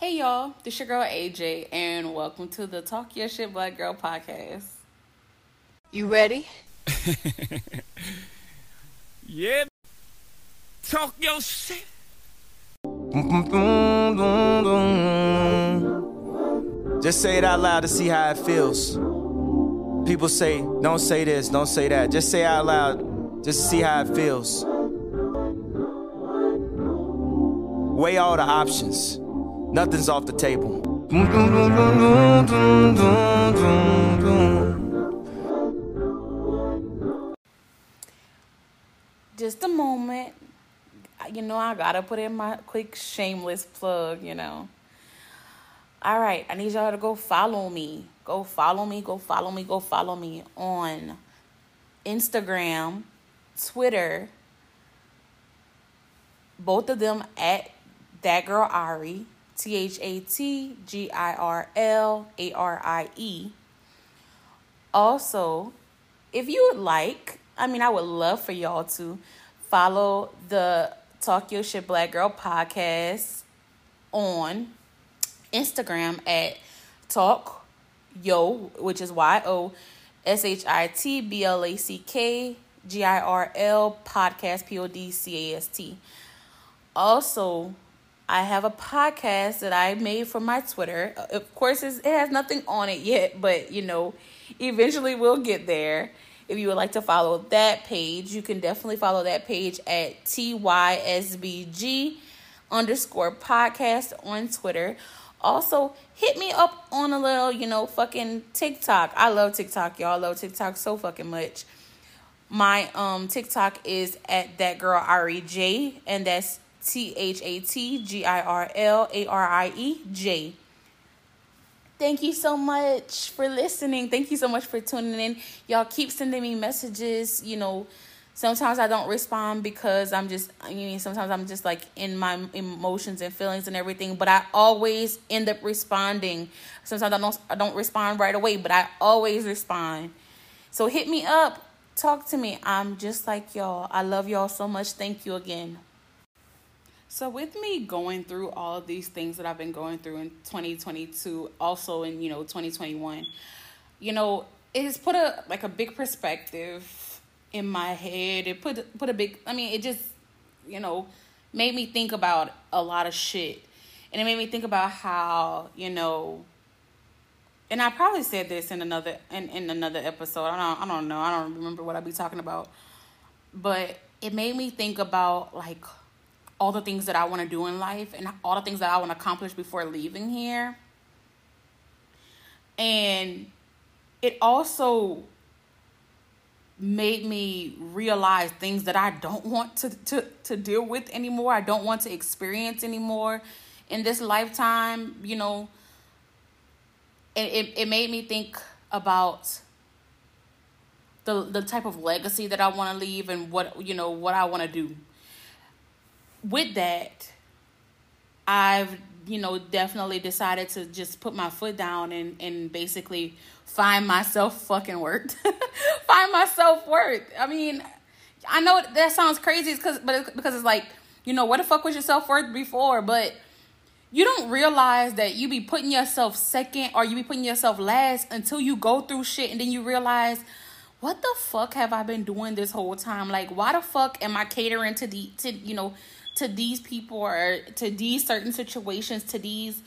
Hey y'all, this your girl AJ, and welcome to the Talk Your Shit Black Girl podcast. You ready? yeah. Talk your shit. Just say it out loud to see how it feels. People say, don't say this, don't say that. Just say it out loud, just to see how it feels. Weigh all the options. Nothing's off the table. Just a moment. You know, I gotta put in my quick shameless plug, you know. All right, I need y'all to go follow me. Go follow me, go follow me, go follow me on Instagram, Twitter, both of them at that girl Ari, T H A T G I R L A R I E. Also, if you would like, I mean, I would love for y'all to follow the Talk Your Shit Black Girl podcast on Instagram at Talk Yo, which is Y O S H I T B L A C K G I R L podcast P O D C A S T. Also, I have a podcast that I made for my Twitter. Of course, it has nothing on it yet, but you know, eventually we'll get there. If you would like to follow that page, you can definitely follow that page at TYSBG underscore podcast on Twitter. Also, hit me up on a little, you know, fucking TikTok. I love TikTok, y'all. Love TikTok so fucking much. My um TikTok is at that girl Ari J, and that's T H A T G I R L A R I E J. Thank you so much for listening. Thank you so much for tuning in. Y'all keep sending me messages. You know, sometimes I don't respond because I'm just, I mean, sometimes I'm just like in my emotions and feelings and everything. But I always end up responding. Sometimes I don't, I don't respond right away, but I always respond. So hit me up. Talk to me. I'm just like y'all. I love y'all so much. Thank you again. So with me going through all of these things that I've been going through in 2022, also in you know 2021, you know, it has put a like a big perspective in my head. It put put a big. I mean, it just you know made me think about a lot of shit, and it made me think about how you know. And I probably said this in another in, in another episode. I don't I don't know. I don't remember what I'd be talking about, but it made me think about like all the things that I want to do in life and all the things that I want to accomplish before leaving here. And it also made me realize things that I don't want to, to, to deal with anymore. I don't want to experience anymore in this lifetime. You know, it, it, it made me think about the the type of legacy that I want to leave and what you know what I want to do with that, I've you know definitely decided to just put my foot down and and basically find myself fucking worth, find myself worth. I mean, I know that sounds crazy, because but it's, because it's like you know what the fuck was your self worth before, but you don't realize that you be putting yourself second or you be putting yourself last until you go through shit and then you realize what the fuck have I been doing this whole time? Like why the fuck am I catering to the to you know to these people or to these certain situations to these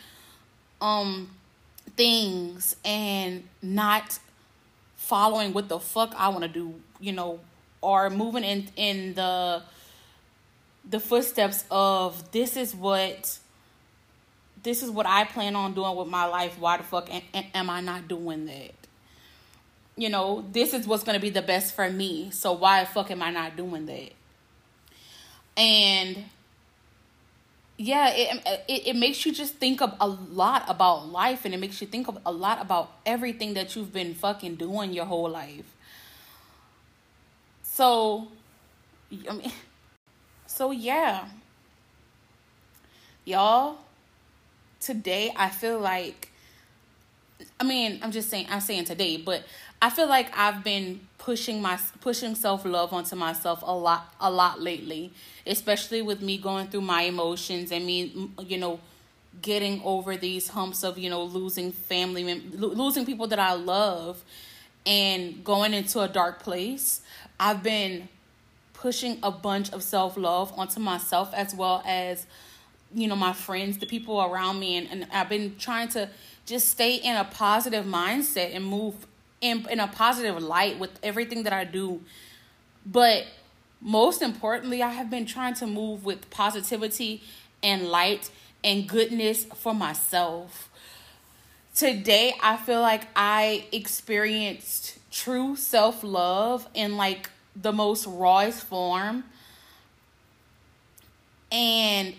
um things and not following what the fuck I want to do, you know, or moving in in the the footsteps of this is what this is what I plan on doing with my life. Why the fuck am, I not doing that? You know, this is what's going to be the best for me. So why the fuck am I not doing that? And yeah it, um, it it makes you just think of a lot about life and it makes you think of a lot about everything that you've been fucking doing your whole life. So i mean so yeah. Y'all today i feel like i mean i'm just saying i'm saying today but i feel like i've been pushing my pushing self-love onto myself a lot a lot lately especially with me going through my emotions and me you know getting over these humps of you know losing family losing people that I love and going into a dark place. I've been pushing a bunch of self-love onto myself as well as you know my friends, the people around me and, and I've been trying to just stay in a positive mindset and move in in a positive light with everything that I do. But most importantly, I have been trying to move with positivity and light and goodness for myself. Today, I feel like I experienced true self love in like the most rawest form. And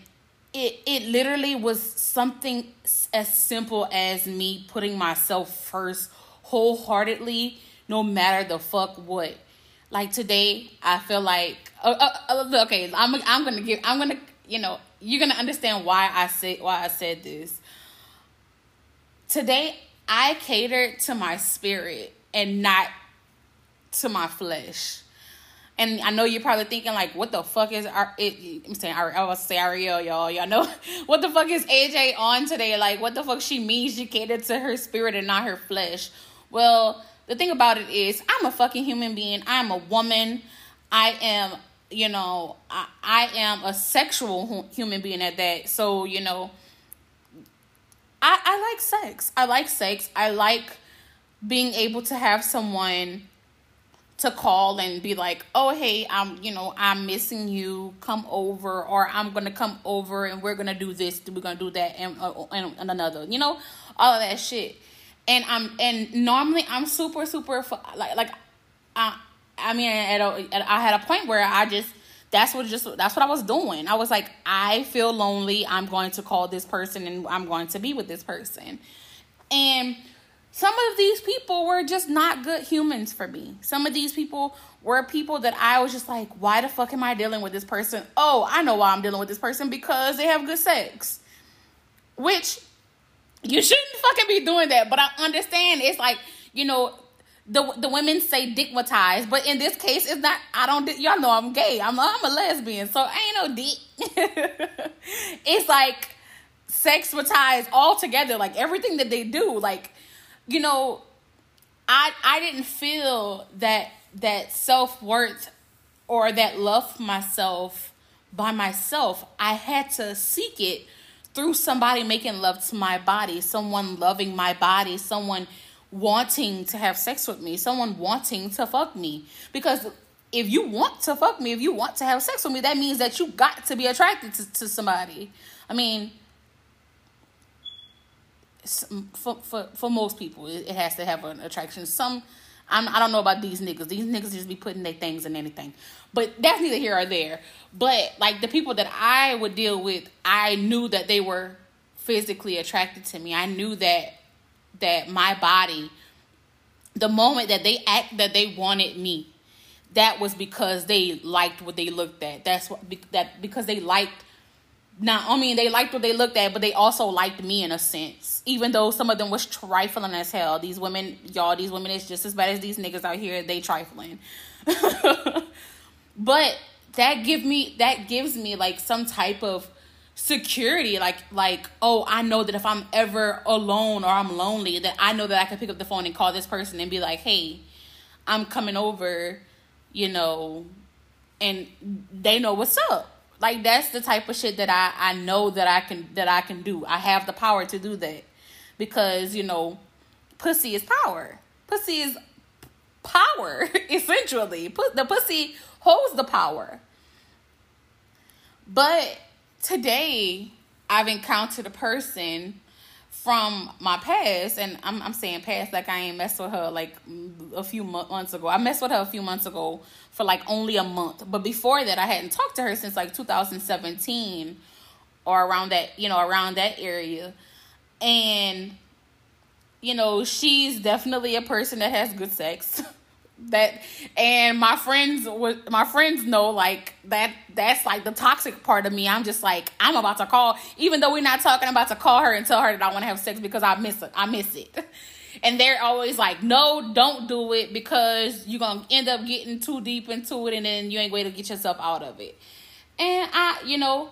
it it literally was something as simple as me putting myself first wholeheartedly no matter the fuck what like today i feel like uh, uh, uh, okay i'm i'm gonna give i'm gonna you know you're gonna understand why i said why i said this today i catered to my spirit and not to my flesh and I know you're probably thinking like, what the fuck is our? It, I'm saying I was say Ariel, y'all. Y'all know what the fuck is AJ on today? Like, what the fuck she means? She catered to her spirit and not her flesh. Well, the thing about it is, I'm a fucking human being. I'm a woman. I am, you know, I, I am a sexual human being at that. So you know, I I like sex. I like sex. I like being able to have someone to call and be like, "Oh, hey, I'm, you know, I'm missing you. Come over, or I'm gonna come over and we're gonna do this. We're gonna do that, and uh, and another. You know, all of that shit. And I'm and normally I'm super super like like, I I mean, at a, at, I had a point where I just that's what just that's what I was doing. I was like, I feel lonely. I'm going to call this person and I'm going to be with this person, and some of these people were just not good humans for me. Some of these people were people that I was just like, why the fuck am I dealing with this person? Oh, I know why I'm dealing with this person because they have good sex. Which you shouldn't fucking be doing that, but I understand it's like, you know, the the women say dickmatized, but in this case, it's not. I don't. Y'all know I'm gay. I'm I'm a lesbian, so I ain't no dick. it's like sexmatized all together, like everything that they do, like you know, I I didn't feel that that self worth or that love for myself by myself. I had to seek it through somebody making love to my body, someone loving my body, someone wanting to have sex with me, someone wanting to fuck me. Because if you want to fuck me, if you want to have sex with me, that means that you got to be attracted to, to somebody. I mean, for for for most people, it, has to have an attraction. Some I'm, I don't know about these niggas. These niggas just be putting their things in anything. But that's neither here or there. But like the people that I would deal with, I knew that they were physically attracted to me. I knew that that my body, the moment that they act that they wanted me, that was because they liked what they looked at. That's what that because they liked now, I mean, they liked what they looked at, but they also liked me in a sense. Even though some of them was trifling as hell. These women, y'all, these women is just as bad as these niggas out here. They trifling. but that give me that gives me like some type of security like like oh i know that if i'm ever alone or i'm lonely that i know that i can pick up the phone and call this person and be like hey i'm coming over you know and they know what's up like that's the type of shit that I I know that I can that I can do. I have the power to do that because you know, pussy is power. Pussy is power essentially. Put the pussy holds the power. But today I've encountered a person from my past, and I'm I'm saying past like I ain't messed with her like a few months ago. I messed with her a few months ago for like only a month, but before that, I hadn't talked to her since like 2017 or around that you know around that area, and you know she's definitely a person that has good sex. that and my friends my friends know like that that's like the toxic part of me. I'm just like i'm about to call even though we're not talking I'm about to call her and tell her that i want to have sex because i miss it i miss it. And they're always like no don't do it because you're gonna end up getting too deep into it and then you ain't going to get yourself out of it. And i you know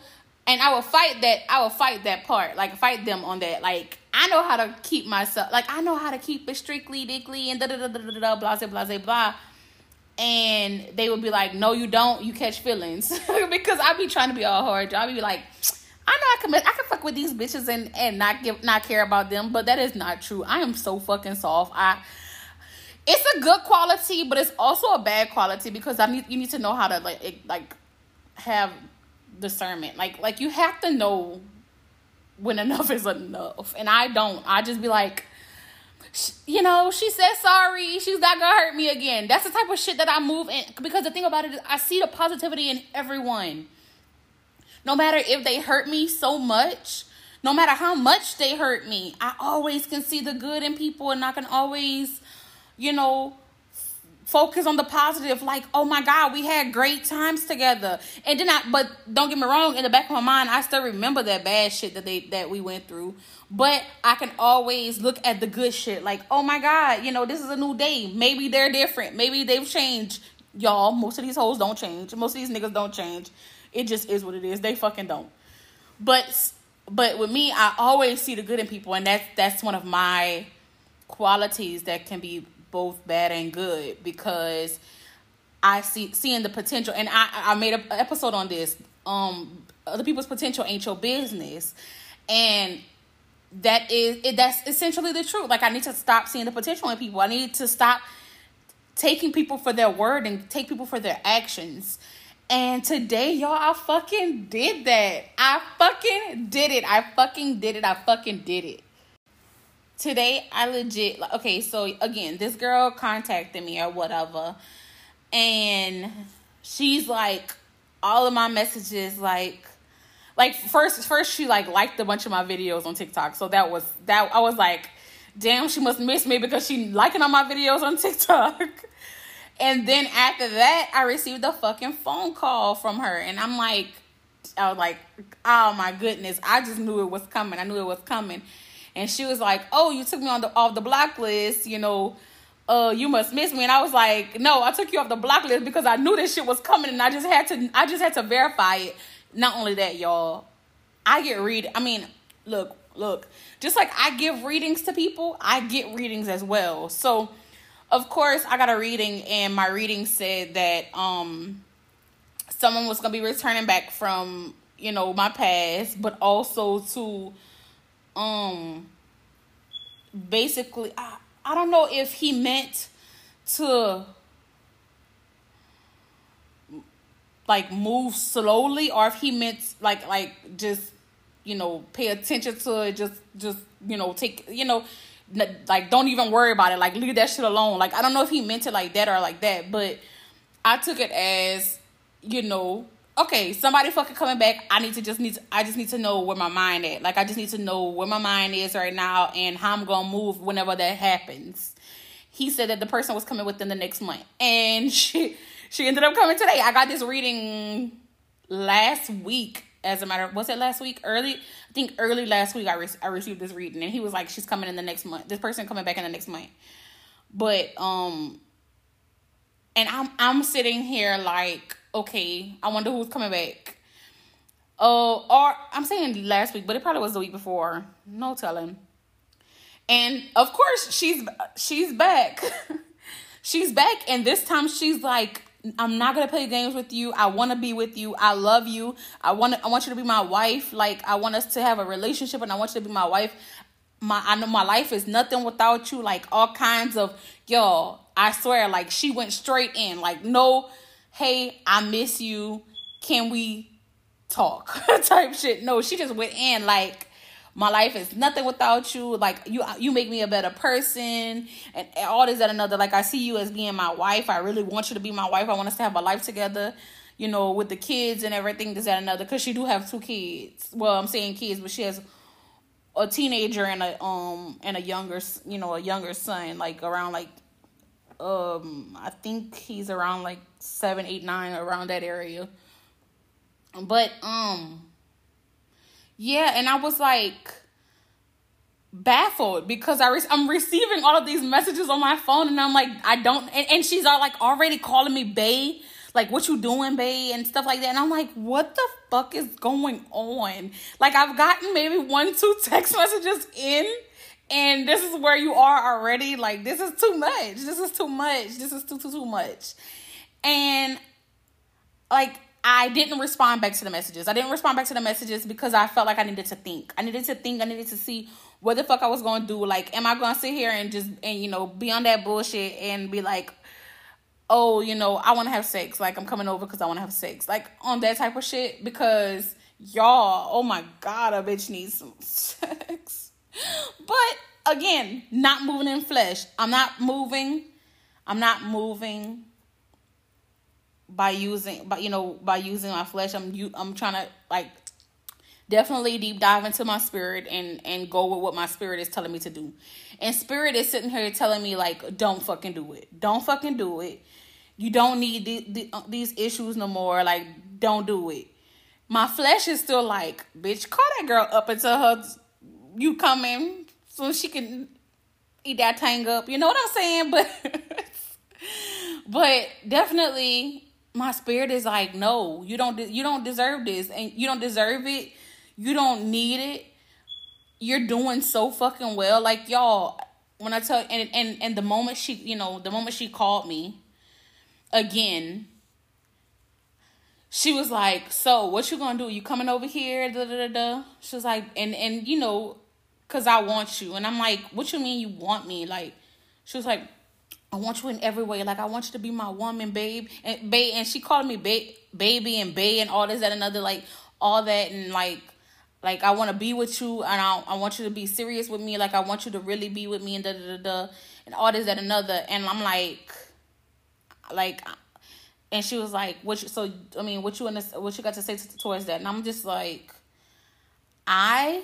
and I will fight that. I will fight that part, like fight them on that. Like I know how to keep myself, like I know how to keep it strictly dickly and da da da da da da blah blah blah blah. And they would be like, "No, you don't. You catch feelings," because I be trying to be all hard. I be like, "I know I can, I can fuck with these bitches and and not give, not care about them," but that is not true. I am so fucking soft. I it's a good quality, but it's also a bad quality because I need you need to know how to like it, like have discernment. Like like you have to know when enough is enough, and I don't. I just be like, you know, she said sorry. She's not gonna hurt me again. That's the type of shit that I move in because the thing about it is I see the positivity in everyone. No matter if they hurt me so much, no matter how much they hurt me, I always can see the good in people and I can always, you know, focus on the positive like oh my god we had great times together. And then i but don't get me wrong in the back of my mind i still remember that bad shit that they that we went through. But i can always look at the good shit like oh my god you know this is a new day. Maybe they're different. Maybe they've changed. Y'all most of these hoes don't change. Most of these niggas don't change. It just is what it is. They fucking don't. But but with me i always see the good in people and that's that's one of my qualities that can be both bad and good because I see seeing the potential, and I I made an episode on this. Um, other people's potential ain't your business, and that is it. That's essentially the truth. Like I need to stop seeing the potential in people. I need to stop taking people for their word and take people for their actions. And today, y'all, I fucking did that. I fucking did it. I fucking did it. I fucking did it today I legit okay, so again, this girl contacted me or whatever, and she's like all of my messages like like first first she like liked a bunch of my videos on TikTok. So that was that I was like, damn, she must miss me because she liking all my videos on TikTok. and then after that, I received a fucking phone call from her and I'm like I was like, oh my goodness, I just knew it was coming. I knew it was coming and she was like, "Oh, you took me on the off the block list, you know." Uh, you must miss me, and I was like, no, I took you off the block list because I knew this shit was coming, and I just had to, I just had to verify it. Not only that, y'all, I get read. I mean, look, look, just like I give readings to people, I get readings as well. So, of course, I got a reading, and my reading said that um, someone was gonna be returning back from you know my past, but also to um basically I, I don't know if he meant to like move slowly or if he meant like like just you know pay attention to it just just you know take you know like don't even worry about it like leave that shit alone. Like i don't know if he meant it like that or like that but i took it as you know okay, somebody fucking coming back. I need to just need to, I just need to know where my mind at. Like I just need to know where my mind is right now and how I'm gonna move whenever that happens. He said that the person was coming within the next month, and she she ended up coming today. I got this reading last week. As a matter, of, was it last week? Early, I think early last week. I re- I received this reading, and he was like, "She's coming in the next month. This person coming back in the next month." But um, and I'm I'm sitting here like okay, I wonder who's coming back. Oh, uh, or I'm saying last week, but it probably was the week before. No telling. And of course, she's she's back. she's back, and this time she's like, "I'm not gonna play games with you. I want to be with you. I love you. I want I want you to be my wife. Like I want us to have a relationship, and I want you to be my wife. My I know my life is nothing without you. Like all kinds of yo. I swear, like she went straight in. Like no hey, I miss you. Can we talk? type shit. No, she just went in like my life is nothing without you. Like you you make me a better person and all this and another. Like I see you as being my wife. I really want you to be my wife. I want us to have a life together. You know, with the kids and everything, this and another. Cause she do have two kids. Well, I'm saying kids, but she has a teenager and a um and a younger you know a younger son like around like um I think he's around like seven, eight, nine, around that area. But um yeah, and I was like baffled because I re- I'm receiving all of these messages on my phone and I'm like I don't and, and she's all like already calling me bae. like what you doing, babe, and stuff like that. And I'm like, what the fuck is going on? Like I've gotten maybe one, two text messages in, and this is where you are already. Like this is too much. This is too much. This is too too too much. And like I didn't respond back to the messages. I didn't respond back to the messages because I felt like I needed to think. I needed to think. I needed to see what the fuck I was going to do. Like, am I going to sit here and just and you know be on that bullshit and be like, oh, you know, I want to have sex. Like I'm coming over because I want to have sex. Like on that type of shit because y'all, oh my god, a bitch needs some sex. But again, not moving in flesh. I'm not moving. I'm not moving by using but you know by using my flesh. I'm you i'm trying to like definitely deep dive into my spirit and and go with what my spirit is telling me to do. And spirit is sitting here telling me like don't fucking do it. Don't fucking do it. You don't need the, the, uh, these issues no more. Like don't do it. My flesh is still like bitch call that girl up until her you coming so she can eat that tang up. You know what i'm saying? But but definitely my spirit is like no you don't you don't deserve this. And you don't deserve it. You don't need it. You're doing so fucking well. Like y'all when i tell and and and the moment she you know the moment she called me again she was like so what you gonna do? You coming over here? Da, da, da, da. she was like and and you know because i want you and i'm like what you mean you want me like she was like I want you in every way. Like I want you to be my woman, babe. And babe, and she called me ba- baby and babe and all this that another like all that and like like I want to be with you and I I want you to be serious with me. Like I want you to really be with me and da da da da and all this that another. And I'm like, like, and she was like, what? You, so I mean, what you in this, what you got to say towards that? And I'm just like, I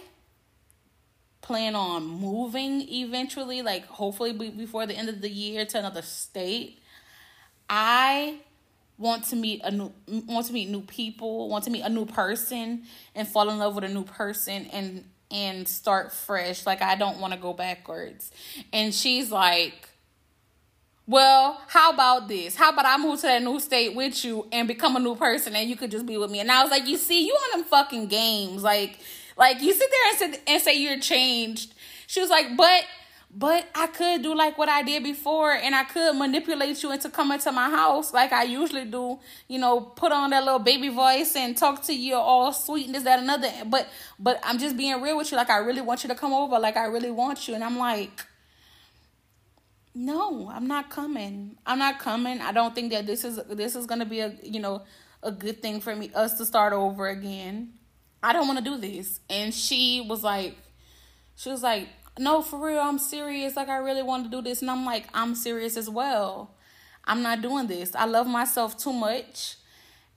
plan on moving eventually, like hopefully before the end of the year to another state. I want to meet a new want to meet new people, want to meet a new person and fall in love with a new person and and start fresh. Like I don't want to go backwards. And she's like well, how about this? How about I move to that new state with you and become a new person and you could just be with me? And I was like, you see, you on them fucking games. Like, like you sit there and, and say you're changed. She was like, but but I could do like what I did before and I could manipulate you into coming to my house like I usually do, you know, put on that little baby voice and talk to you all sweet and this, that, another. But but I'm just being real with you. Like I really want you to come over. Like I really want you. And I'm like, no, I'm not coming. I'm not coming. I don't think that this is this is gonna be a you know a good thing for me us to start over again. I don't want to do this. And she was like, she was like, no, for real, I'm serious. Like, I really want to do this. And I'm like, I'm serious as well. I'm not doing this. I love myself too much.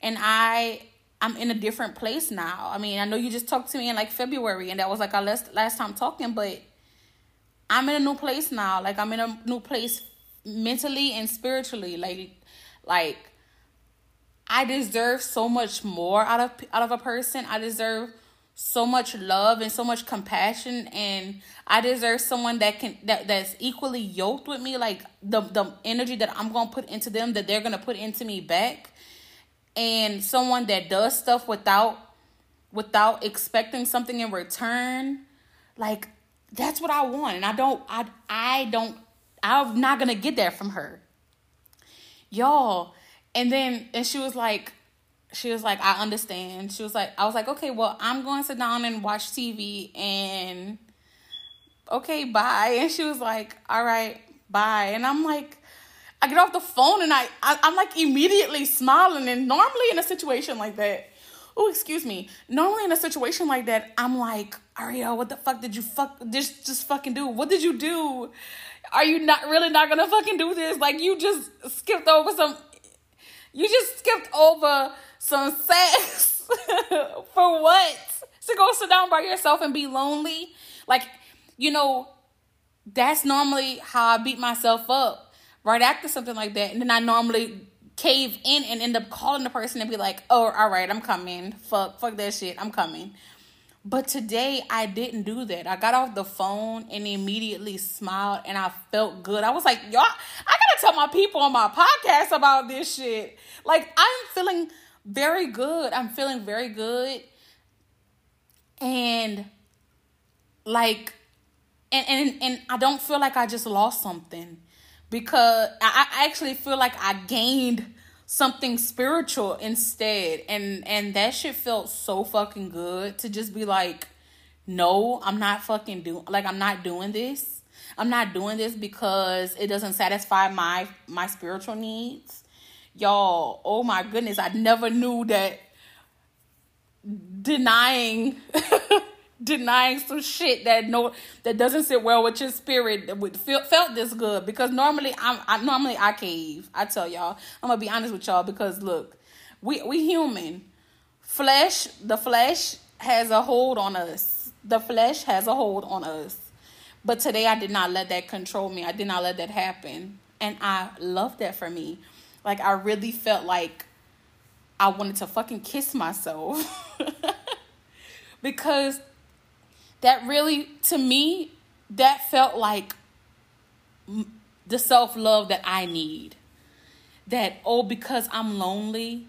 And I, I'm in a different place now. I mean, I know you just talked to me in like February, and that was like our last, last time talking, but I'm in a new place now. Like, I'm in a new place mentally and spiritually. Like, like, I deserve so much more out of out of a person. I deserve so much love and so much compassion and I deserve someone that can that that's equally yoked with me like the the energy that I'm going to put into them that they're going to put into me back. And someone that does stuff without without expecting something in return like that's what I want. And I don't I I don't I'm not going to get that from her. Y'all and then and she was like she was like i understand. She was like i was like okay well i'm going to sit down and watch tv and okay bye. And she was like all right bye. And i'm like i get off the phone and i, I i'm like immediately smiling. And normally in a situation like that oh excuse me. Normally in a situation like that i'm like ariel what the fuck did you fuck just just fucking do? What did you do? Are you not really not gonna fucking do this? Like you just skipped over some you just skipped over some sex for what? To go sit down by yourself and be lonely? Like, you know, that's normally how I beat myself up right after something like that. And then I normally cave in and end up calling the person and be like, oh, all right, I'm coming. Fuck, fuck that shit. I'm coming. But today I didn't do that. I got off the phone and immediately smiled and I felt good. I was like, y'all, I gotta tell my people on my podcast about this shit. Like, I'm feeling very good. I'm feeling very good. And like and and, and I don't feel like I just lost something because I, I actually feel like I gained something spiritual instead. And and that shit felt so fucking good to just be like no i'm not fucking doing like i'm not doing this. I'm not doing this because it doesn't satisfy my my spiritual needs. Y'all oh my goodness i never knew that denying denying some shit that no that doesn't sit well with your spirit that would feel felt this good because normally I'm I normally I cave. I tell y'all. I'm gonna be honest with y'all because look, we we human. Flesh, the flesh has a hold on us. The flesh has a hold on us. But today I did not let that control me. I did not let that happen. And I love that for me. Like I really felt like I wanted to fucking kiss myself. because that really to me that felt like the self-love that I need. That oh because I'm lonely,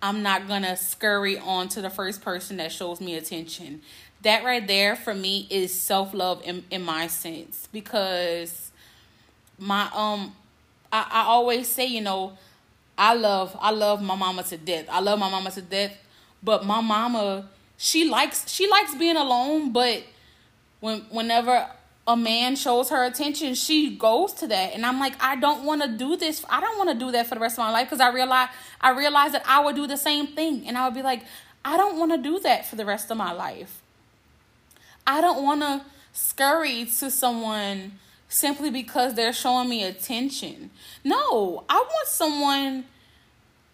I'm not to scurry on to the first person that shows me attention. That right there for me is self-love in, in my sense because my um I, I always say, you know, I love I love my mama to death. I love my mama to death, but my mama she likes she likes being alone, but when whenever a man shows her attention, she goes to that. And I'm like, I don't want to do this. I don't want to do that for the rest of my life because I realize I realize that I would do the same thing. And I would be like, I don't want to do that for the rest of my life. I don't want to scurry to someone simply because they're showing me attention. No, I want someone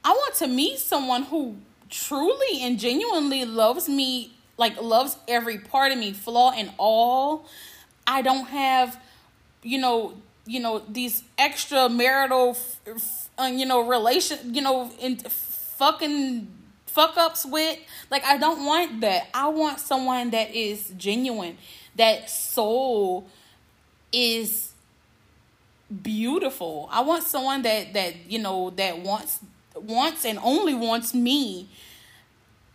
I want to meet someone who truly and genuinely loves me, like loves every part of me, flaw and all. I don't have, you know, you know these extra marital, uh, you know, relation, you know, in fucking fuck ups with. Like I don't want that. I want someone that is genuine. That soul is beautiful. I want someone that that you know that wants wants and only wants me.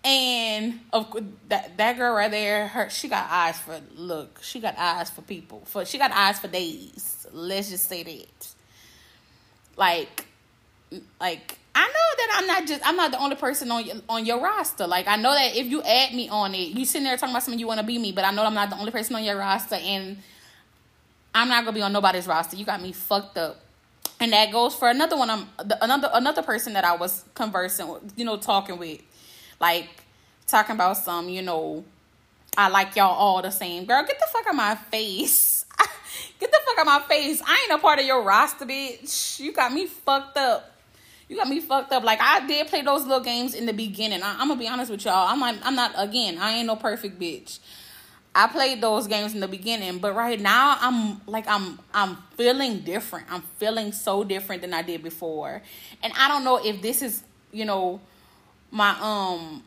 And of that that girl right there, her she got eyes for look. She got eyes for people. For she got eyes for days. Let's just say that. Like, like I know that I'm not just I'm not the only person on your, on your roster. Like I know that if you add me on it, you sitting there talking about something you want to be me, but I know I'm not the only person on your roster, and I'm not gonna be on nobody's roster. You got me fucked up and that goes for another one. I'm another another person that I was conversing, with, you know, talking with, like talking about some, you know, I like y'all all the same. Girl, get the fuck out of my face. get the fuck out of my face. I ain't a part of your roster, bitch. You got me fucked up. You got me fucked up. Like I did play those little games in the beginning. I, am gonna be honest with y'all. I'm not. I'm not. Again, I ain't no perfect bitch. I played those games in the beginning, but right now I'm like I'm I'm feeling different. I'm feeling so different than I did before. And I don't know if this is, you know, my um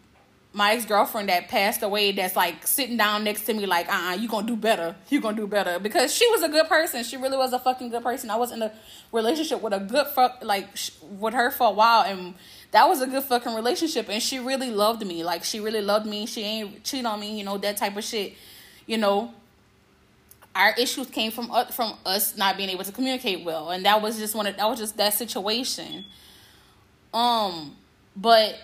my ex-girlfriend that passed away that's like sitting down next to me like uh-uh you gonna do better. You gonna do better. Because she was a good person. She really was a fucking good person. I was in a relationship with a good fuck like sh- with her for a while and that was a good fucking relationship and she really loved me. Like she really loved me. She ain't cheat on me you know that type of shit you know, our issues came from uh, from us not being able to communicate well, and that was just one of that was just that situation. Um, but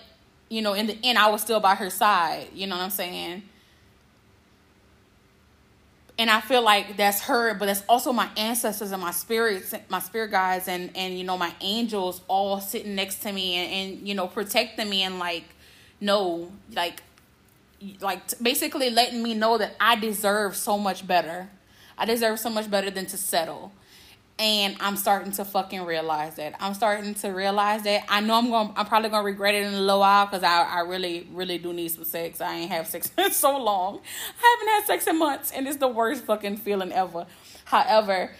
you know, in the end, I was still by her side. You know what I'm saying? And I feel like that's her, but that's also my ancestors and my spirits, my spirit guides, and and you know my angels all sitting next to me and, and you know protecting me and like, no, like like basically letting me know that I deserve so much better. I deserve so much better than to settle. And I'm starting to fucking realize that. I'm starting to realize that. I know I'm going I'm probably to regret it in a little while cuz I I really really do need some sex. I ain't have sex in so long. I haven't had sex in months and it's the worst fucking feeling ever. However,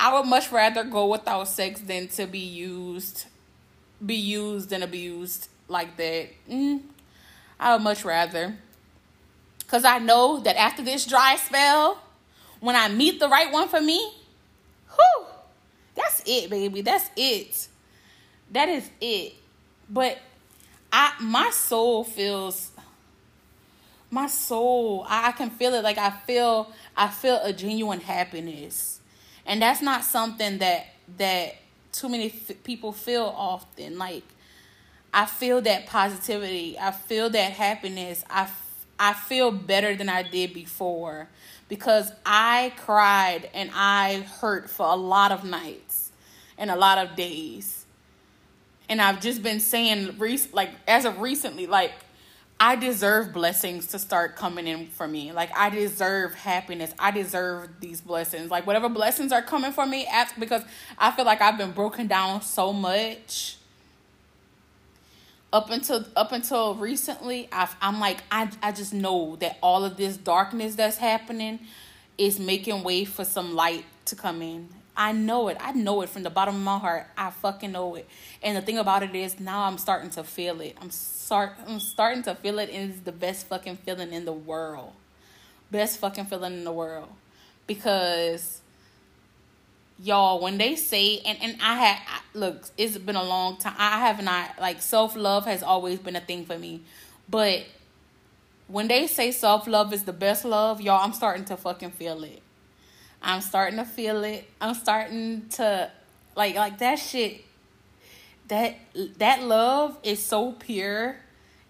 I would much rather go without sex than to be used be used and abused like that. Mm, I would much rather. Because I know that after this dry spell, when I meet the right one for me, whew, that's it, baby. That's it. That is it. But I my soul feels my soul I, I can feel it like i feel i feel a genuine happiness and that's not something that that too many f- people feel often like i feel that positivity i feel that happiness i i feel better than i did before because i cried and i hurt for a lot of nights and a lot of days and i've just been saying like as of recently like I deserve blessings to start coming in for me. Like I deserve happiness. I deserve these blessings. Like whatever blessings are coming for me, ask because I feel like I've been broken down so much. Up until up until recently, i am like I I just know that all of this darkness that's happening is making way for some light to come in. I know it. I know it from the bottom of my heart. I fucking know it. And the thing about it is now I'm starting to feel it. I'm start I'm starting to feel it and it's the best fucking feeling in the world. Best fucking feeling in the world. Because y'all when they say and and I had look, it's been a long time. I have not like self-love has always been a thing for me. But when they say self-love is the best love, y'all, I'm starting to fucking feel it. I'm starting to feel it. I'm starting to like like that shit that that love is so pure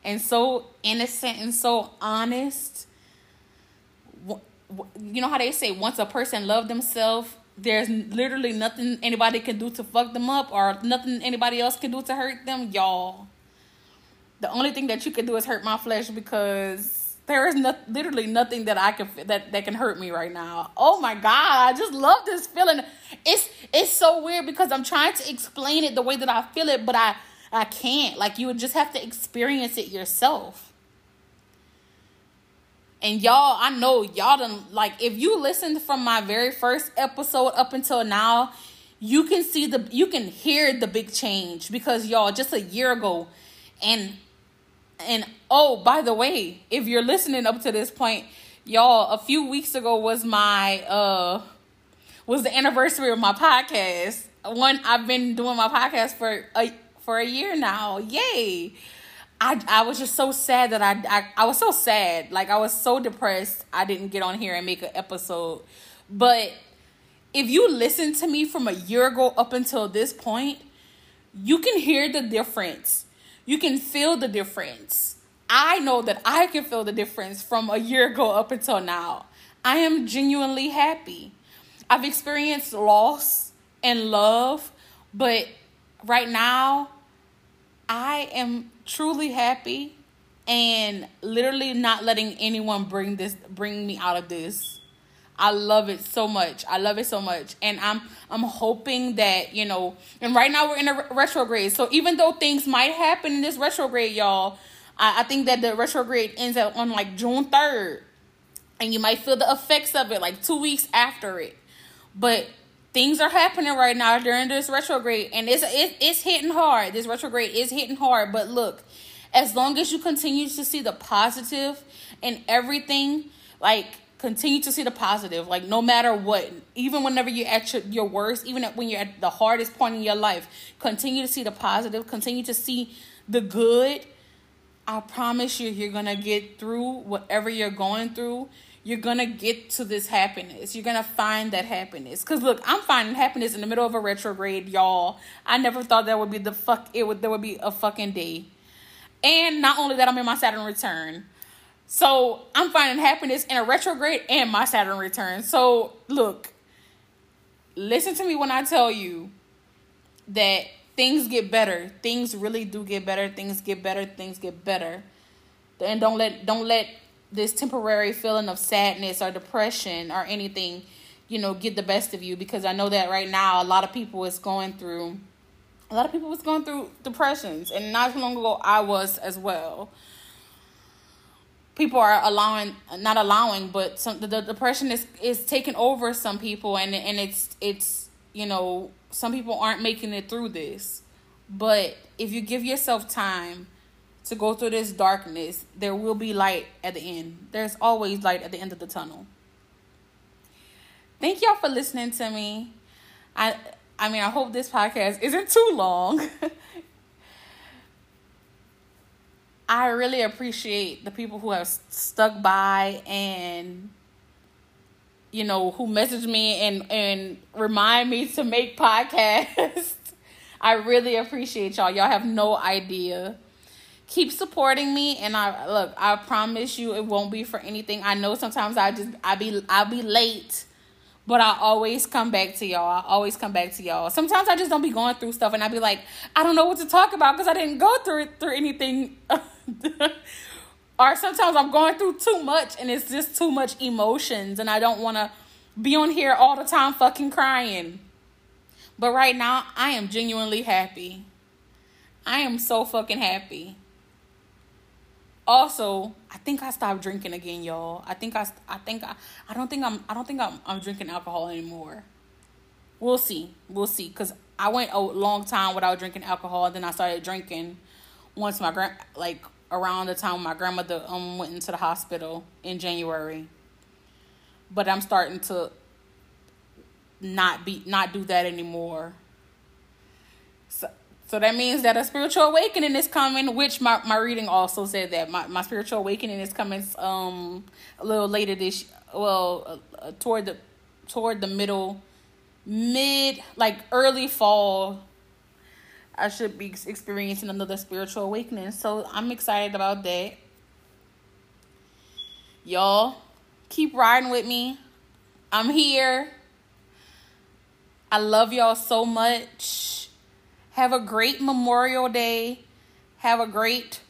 and so innocent and so honest. You know how they say once a person love themselves, there's literally nothing anybody can do to fuck them up or nothing anybody else can do to hurt them, y'all. The only thing that you can do is hurt my flesh because there is no, literally nothing that I can that that can hurt me right now. Oh my god, I just love this feeling. It's it's so weird because I'm trying to explain it the way that I feel it, but I I can't. Like you would just have to experience it yourself. And y'all, I know y'all done like if you listened from my very first episode up until now, you can see the you can hear the big change because y'all just a year ago and and oh, by the way, if you're listening up to this point, y'all, a few weeks ago was my uh was the anniversary of my podcast. One I've been doing my podcast for a for a year now. Yay. I, I was just so sad that I, I I was so sad like I was so depressed I didn't get on here and make an episode but if you listen to me from a year ago up until this point you can hear the difference you can feel the difference. I know that I can feel the difference from a year ago up until now. I am genuinely happy. I've experienced loss and love, but right now I am truly happy and literally not letting anyone bring this bring me out of this. I love it so much. I love it so much. And I'm I'm hoping that, you know, and right now we're in a retrograde. So even though things might happen in this retrograde, y'all, I, I think that the retrograde ends up on like June 3rd. And you might feel the effects of it like two weeks after it. But things are happening right now during this retrograde and it's it, it's hitting hard. This retrograde is hitting hard. But look, as long as you continue to see the positive in everything, like continue to see the positive like no matter what even whenever you're at your, your worst even when you're at the hardest point in your life continue to see the positive continue to see the good i promise you you're gonna get through whatever you're going through you're gonna get to this happiness you're gonna find that happiness because look i'm finding happiness in the middle of a retrograde y'all i never thought that would be the fuck it would there would be a fucking day and not only that i'm in my saturn return so I'm finding happiness in a retrograde and my Saturn return. So look, listen to me when I tell you that things get better. Things really do get better. Things get better. Things get better. And don't let don't let this temporary feeling of sadness or depression or anything, you know, get the best of you because I know that right now a lot of people is going through a lot of people was going through depressions and not too long ago I was as well. People are allowing not allowing but some the, the depression is is taking over some people and and it's it's you know some people aren't making it through this. But if you give yourself time to go through this darkness, there will be light at the end. There's always light at the end of the tunnel. Thank y'all for listening to me. I I mean, I hope this podcast isn't too long. I really appreciate the people who have stuck by and you know who message me and and remind me to make podcasts. I really appreciate y'all. Y'all have no idea. Keep supporting me and I look, I promise you it won't be for anything. I know sometimes I just I be I'll be late but I always come back to y'all. I always come back to y'all. Sometimes I just don't be going through stuff and I be like, I don't know what to talk about because I didn't go through it through anything. or sometimes I'm going through too much and it's just too much emotions and I don't want to be on here all the time fucking crying. But right now, I am genuinely happy. I am so fucking happy. Also, I think I stopped drinking again, y'all. I think I, I think I, I don't think I'm, I don't think I'm, I'm drinking alcohol anymore. We'll see, we'll see. Cause I went a long time without drinking alcohol. Then I started drinking once my grand, like around the time my grandmother um went into the hospital in January. But I'm starting to not be, not do that anymore. So that means that a spiritual awakening is coming, which my, my reading also said that my, my spiritual awakening is coming um a little later this well uh, toward the toward the middle mid like early fall I should be experiencing another spiritual awakening. So I'm excited about that. Y'all keep riding with me. I'm here. I love y'all so much. Have a great Memorial Day. Have a great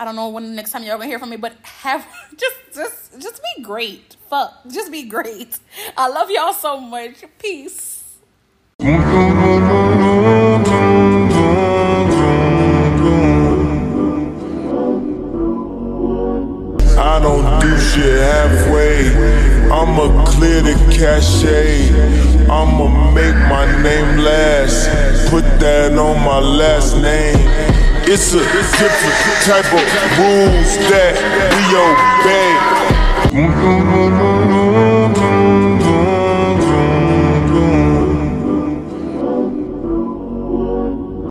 I don't know when the next time you're gonna hear from me, but have just just just be great. Fuck. Just be great. I love y'all so much. Peace. I don't do shit halfway. I'ma clear the cachet. I'ma make my name last. Put that on my last name. It's a different type of rules that we obey.